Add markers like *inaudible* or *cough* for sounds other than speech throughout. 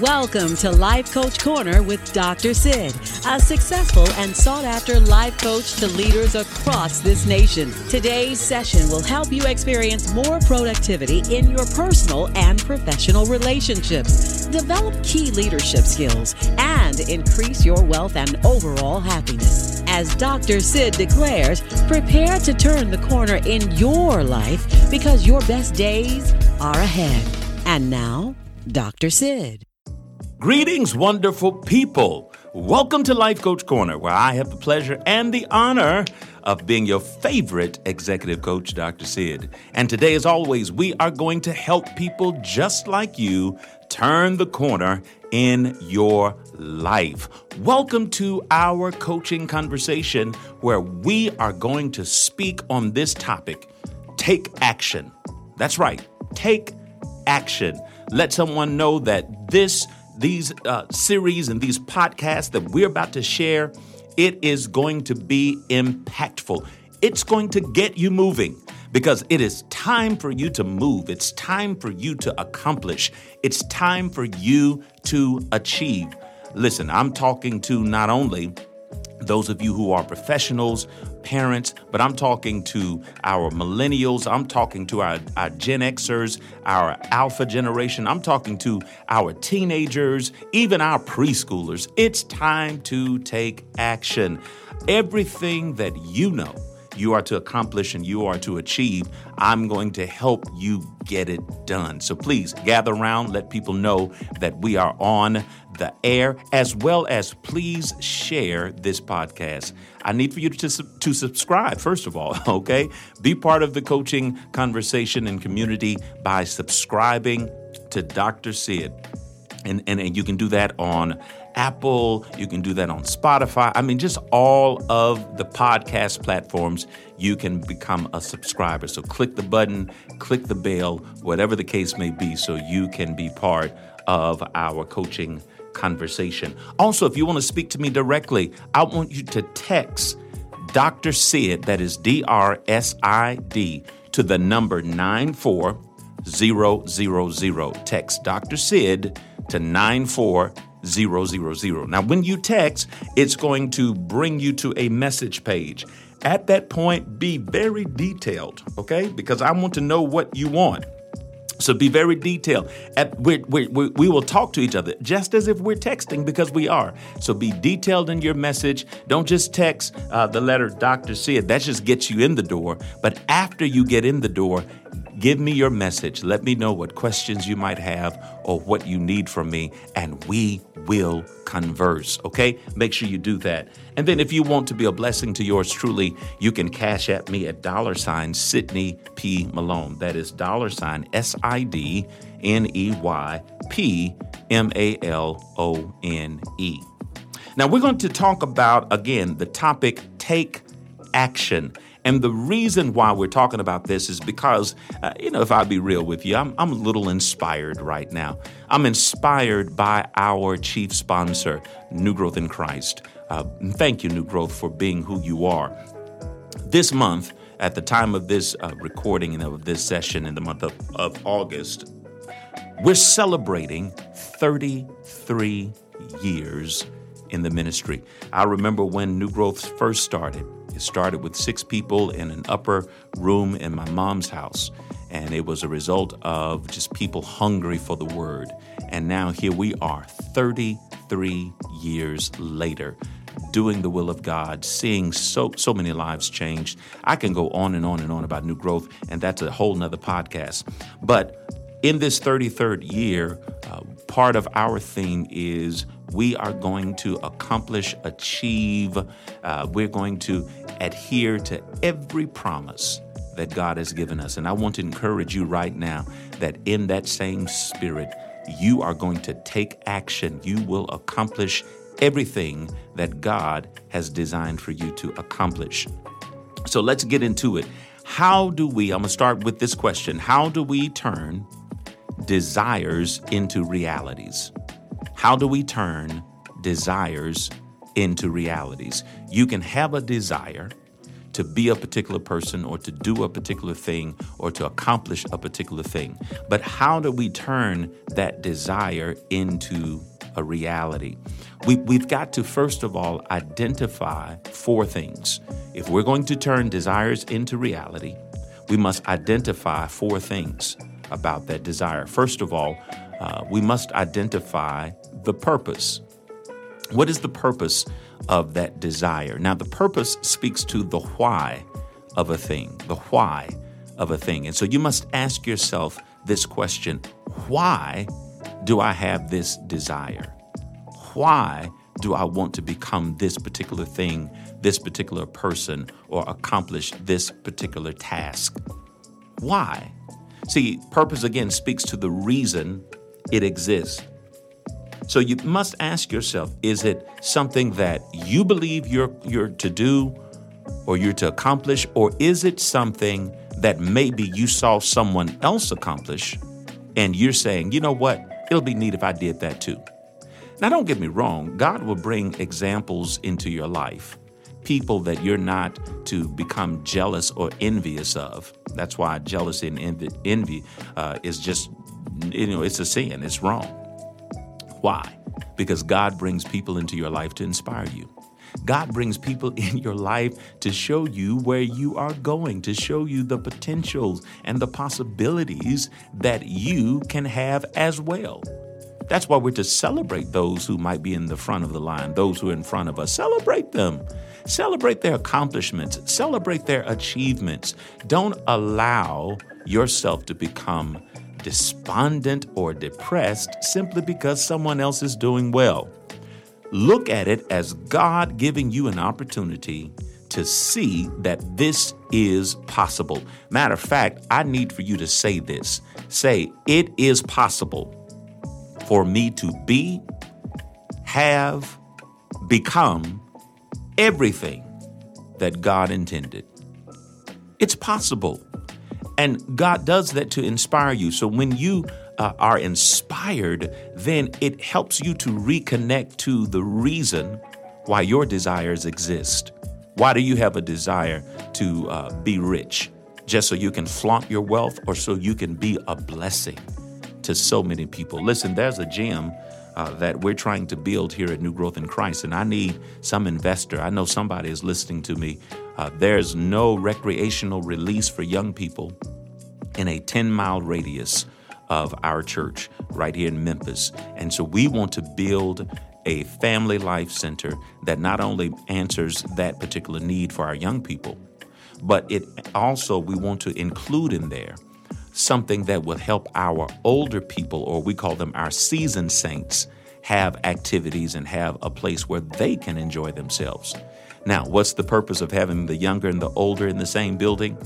Welcome to Life Coach Corner with Dr. Sid, a successful and sought after life coach to leaders across this nation. Today's session will help you experience more productivity in your personal and professional relationships, develop key leadership skills, and increase your wealth and overall happiness. As Dr. Sid declares, prepare to turn the corner in your life because your best days are ahead. And now, Dr. Sid. Greetings, wonderful people. Welcome to Life Coach Corner, where I have the pleasure and the honor of being your favorite executive coach, Dr. Sid. And today, as always, we are going to help people just like you turn the corner in your life. Welcome to our coaching conversation, where we are going to speak on this topic take action. That's right, take action. Let someone know that this these uh, series and these podcasts that we're about to share, it is going to be impactful. It's going to get you moving because it is time for you to move. It's time for you to accomplish. It's time for you to achieve. Listen, I'm talking to not only those of you who are professionals, parents, but I'm talking to our millennials, I'm talking to our, our Gen Xers, our alpha generation, I'm talking to our teenagers, even our preschoolers. It's time to take action. Everything that you know you are to accomplish and you are to achieve, I'm going to help you get it done. So please gather around, let people know that we are on the air, as well as please share this podcast. I need for you to, to subscribe, first of all, *laughs* okay? Be part of the coaching conversation and community by subscribing to Dr. Sid. And, and, and you can do that on Apple, you can do that on Spotify. I mean, just all of the podcast platforms, you can become a subscriber. So click the button, click the bell, whatever the case may be, so you can be part of our coaching conversation. Also, if you want to speak to me directly, I want you to text Dr. Sid, that is D R S I D, to the number 94000. Text Dr. Sid to 94000. Now, when you text, it's going to bring you to a message page. At that point, be very detailed, okay? Because I want to know what you want. So be very detailed. At, we we we will talk to each other just as if we're texting because we are. So be detailed in your message. Don't just text uh, the letter Dr. Sid. That just gets you in the door. But after you get in the door, Give me your message. Let me know what questions you might have or what you need from me, and we will converse. Okay? Make sure you do that. And then if you want to be a blessing to yours truly, you can Cash App me at dollar sign Sidney P. Malone. That is dollar sign S I D N E Y P M A L O N E. Now we're going to talk about, again, the topic take action. And the reason why we're talking about this is because, uh, you know, if I'll be real with you, I'm, I'm a little inspired right now. I'm inspired by our chief sponsor, New Growth in Christ. Uh, thank you, New Growth, for being who you are. This month, at the time of this uh, recording and of this session in the month of, of August, we're celebrating 33 years in the ministry. I remember when New Growth first started. It started with six people in an upper room in my mom's house. And it was a result of just people hungry for the word. And now here we are, 33 years later, doing the will of God, seeing so so many lives changed. I can go on and on and on about new growth, and that's a whole nother podcast. But in this 33rd year, uh, part of our theme is we are going to accomplish, achieve, uh, we're going to adhere to every promise that God has given us. And I want to encourage you right now that in that same spirit, you are going to take action. You will accomplish everything that God has designed for you to accomplish. So let's get into it. How do we, I'm going to start with this question How do we turn desires into realities? How do we turn desires into realities? You can have a desire, to be a particular person or to do a particular thing or to accomplish a particular thing. But how do we turn that desire into a reality? We, we've got to, first of all, identify four things. If we're going to turn desires into reality, we must identify four things about that desire. First of all, uh, we must identify the purpose. What is the purpose of that desire? Now, the purpose speaks to the why of a thing, the why of a thing. And so you must ask yourself this question Why do I have this desire? Why do I want to become this particular thing, this particular person, or accomplish this particular task? Why? See, purpose again speaks to the reason it exists. So you must ask yourself is it something that you believe you're, you're to do or you're to accomplish, or is it something that maybe you saw someone else accomplish and you're saying, you know what, it'll be neat if I did that too? Now, don't get me wrong, God will bring examples into your life, people that you're not to become jealous or envious of. That's why jealousy and envy, envy uh, is just, you know, it's a sin, it's wrong. Why? Because God brings people into your life to inspire you. God brings people *laughs* in your life to show you where you are going, to show you the potentials and the possibilities that you can have as well. That's why we're to celebrate those who might be in the front of the line, those who are in front of us. Celebrate them. Celebrate their accomplishments. Celebrate their achievements. Don't allow yourself to become despondent or depressed simply because someone else is doing well. Look at it as God giving you an opportunity to see that this is possible. Matter of fact, I need for you to say this say, It is possible for me to be, have, become everything that God intended. It's possible. And God does that to inspire you. So when you uh, are inspired, then it helps you to reconnect to the reason why your desires exist. Why do you have a desire to uh, be rich? Just so you can flaunt your wealth or so you can be a blessing to so many people? Listen, there's a gym uh, that we're trying to build here at New Growth in Christ, and I need some investor. I know somebody is listening to me. Uh, there's no recreational release for young people in a 10 mile radius of our church right here in Memphis. And so we want to build a family life center that not only answers that particular need for our young people, but it also we want to include in there something that will help our older people, or we call them our seasoned saints, have activities and have a place where they can enjoy themselves. Now, what's the purpose of having the younger and the older in the same building?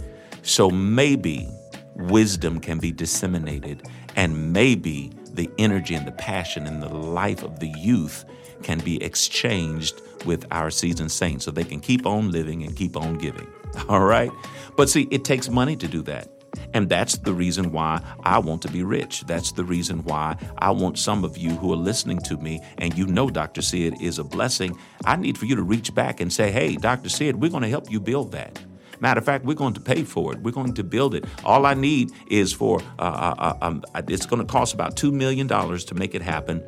So maybe wisdom can be disseminated, and maybe the energy and the passion and the life of the youth can be exchanged with our seasoned saints so they can keep on living and keep on giving. *laughs* All right? But see, it takes money to do that. And that's the reason why I want to be rich. That's the reason why I want some of you who are listening to me and you know Dr. Sid is a blessing. I need for you to reach back and say, hey, Dr. Sid, we're going to help you build that. Matter of fact, we're going to pay for it. We're going to build it. All I need is for, uh, uh, uh um, it's going to cost about $2 million to make it happen.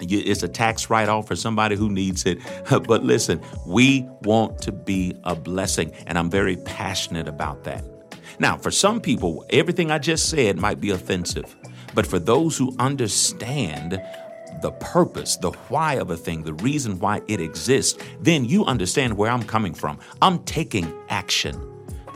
It's a tax write off for somebody who needs it. *laughs* but listen, we want to be a blessing, and I'm very passionate about that. Now, for some people, everything I just said might be offensive, but for those who understand the purpose, the why of a thing, the reason why it exists, then you understand where I'm coming from. I'm taking action.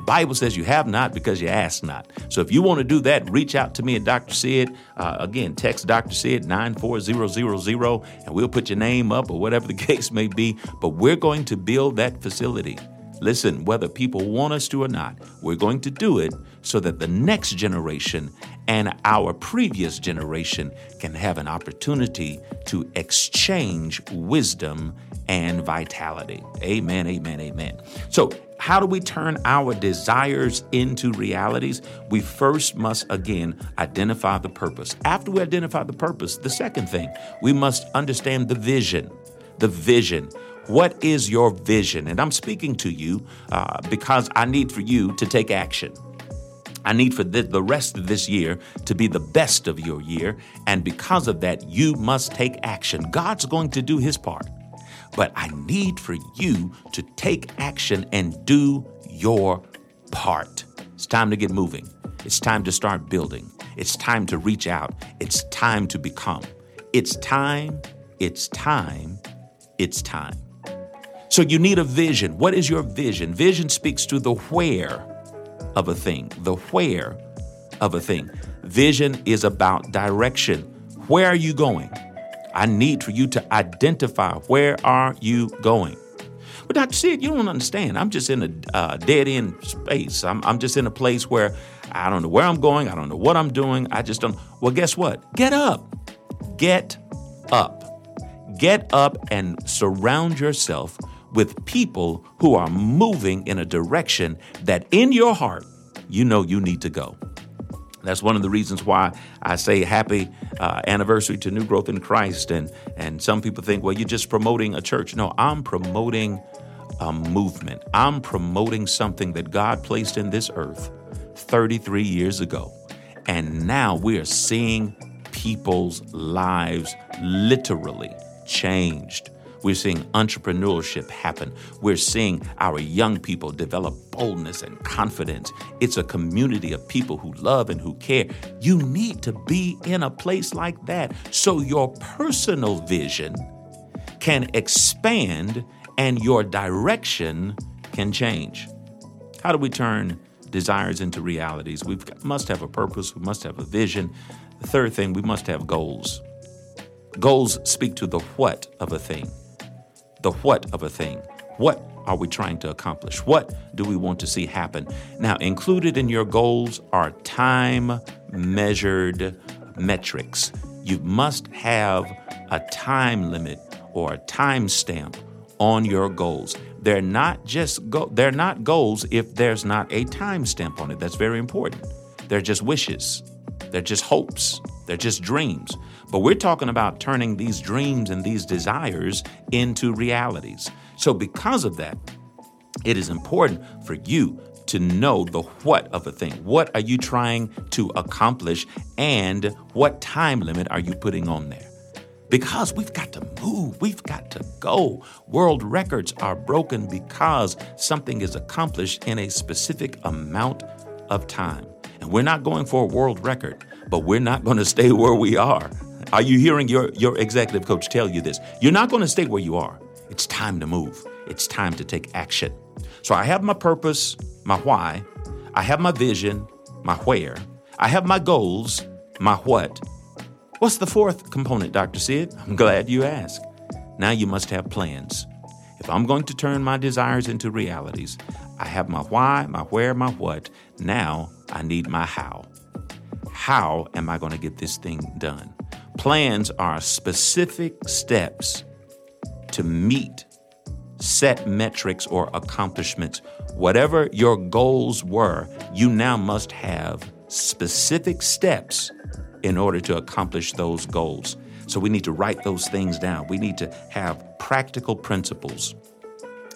Bible says you have not because you ask not. So if you want to do that, reach out to me at Dr. Sid. Uh, again, text Dr. Sid 94000 and we'll put your name up or whatever the *laughs* case may be. But we're going to build that facility. Listen, whether people want us to or not, we're going to do it so that the next generation and our previous generation can have an opportunity to exchange wisdom and vitality. Amen, amen, amen. So, how do we turn our desires into realities? We first must again identify the purpose. After we identify the purpose, the second thing, we must understand the vision. The vision. What is your vision? And I'm speaking to you uh, because I need for you to take action. I need for the, the rest of this year to be the best of your year. And because of that, you must take action. God's going to do his part. But I need for you to take action and do your part. It's time to get moving. It's time to start building. It's time to reach out. It's time to become. It's time, it's time, it's time. So you need a vision. What is your vision? Vision speaks to the where of a thing, the where of a thing. Vision is about direction. Where are you going? I need for you to identify where are you going. But Dr. Sid, you don't understand. I'm just in a uh, dead end space. I'm, I'm just in a place where I don't know where I'm going. I don't know what I'm doing. I just don't. Well, guess what? Get up. Get up. Get up and surround yourself with people who are moving in a direction that in your heart you know you need to go. That's one of the reasons why I say happy uh, anniversary to New Growth in Christ. And, and some people think, well, you're just promoting a church. No, I'm promoting a movement. I'm promoting something that God placed in this earth 33 years ago. And now we are seeing people's lives literally changed. We're seeing entrepreneurship happen. We're seeing our young people develop boldness and confidence. It's a community of people who love and who care. You need to be in a place like that so your personal vision can expand and your direction can change. How do we turn desires into realities? We must have a purpose, we must have a vision. The third thing, we must have goals. Goals speak to the what of a thing the what of a thing. What are we trying to accomplish? What do we want to see happen? Now, included in your goals are time measured metrics. You must have a time limit or a time stamp on your goals. They're not just go- they're not goals if there's not a time stamp on it. That's very important. They're just wishes. They're just hopes. They're just dreams. But we're talking about turning these dreams and these desires into realities. So, because of that, it is important for you to know the what of a thing. What are you trying to accomplish and what time limit are you putting on there? Because we've got to move, we've got to go. World records are broken because something is accomplished in a specific amount of time. And we're not going for a world record, but we're not going to stay *laughs* where we are. Are you hearing your, your executive coach tell you this? You're not going to stay where you are. It's time to move, it's time to take action. So I have my purpose, my why, I have my vision, my where, I have my goals, my what. What's the fourth component, Dr. Sid? I'm glad you asked. Now you must have plans. If I'm going to turn my desires into realities, I have my why, my where, my what. Now I need my how. How am I going to get this thing done? Plans are specific steps to meet set metrics or accomplishments. Whatever your goals were, you now must have specific steps in order to accomplish those goals. So we need to write those things down. We need to have practical principles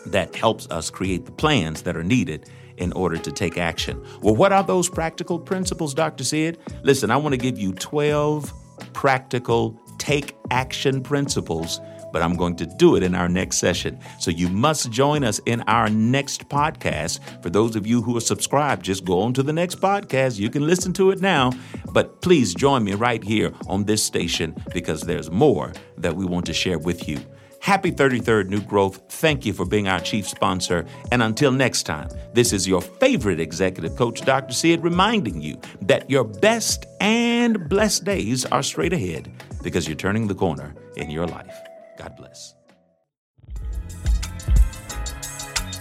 that helps us create the plans that are needed in order to take action. Well, what are those practical principles, Dr. Sid? Listen, I want to give you 12 practical take action principles, but I'm going to do it in our next session. So you must join us in our next podcast. For those of you who are subscribed, just go on to the next podcast. You can listen to it now, but please join me right here on this station because there's more that we want to share with you. Happy 33rd New Growth. Thank you for being our chief sponsor. And until next time, this is your favorite executive coach, Dr. Sid, reminding you that your best and blessed days are straight ahead because you're turning the corner in your life. God bless.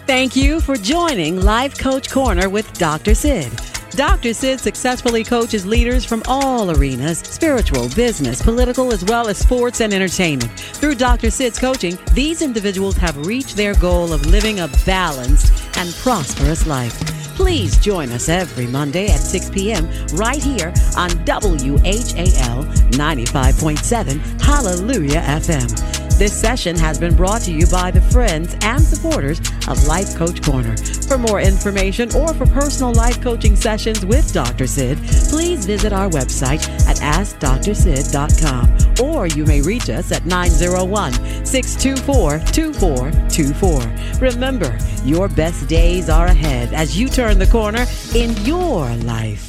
Thank you for joining Life Coach Corner with Dr. Sid. Dr. Sid successfully coaches leaders from all arenas spiritual, business, political, as well as sports and entertainment. Through Dr. Sid's coaching, these individuals have reached their goal of living a balanced and prosperous life. Please join us every Monday at 6 p.m. right here on WHAL 95.7 Hallelujah FM. This session has been brought to you by the friends and supporters of Life Coach Corner. For more information or for personal life coaching sessions with Dr. Sid, please visit our website at AskDrSid.com or you may reach us at 901 624 2424. Remember, your best days are ahead as you turn the corner in your life.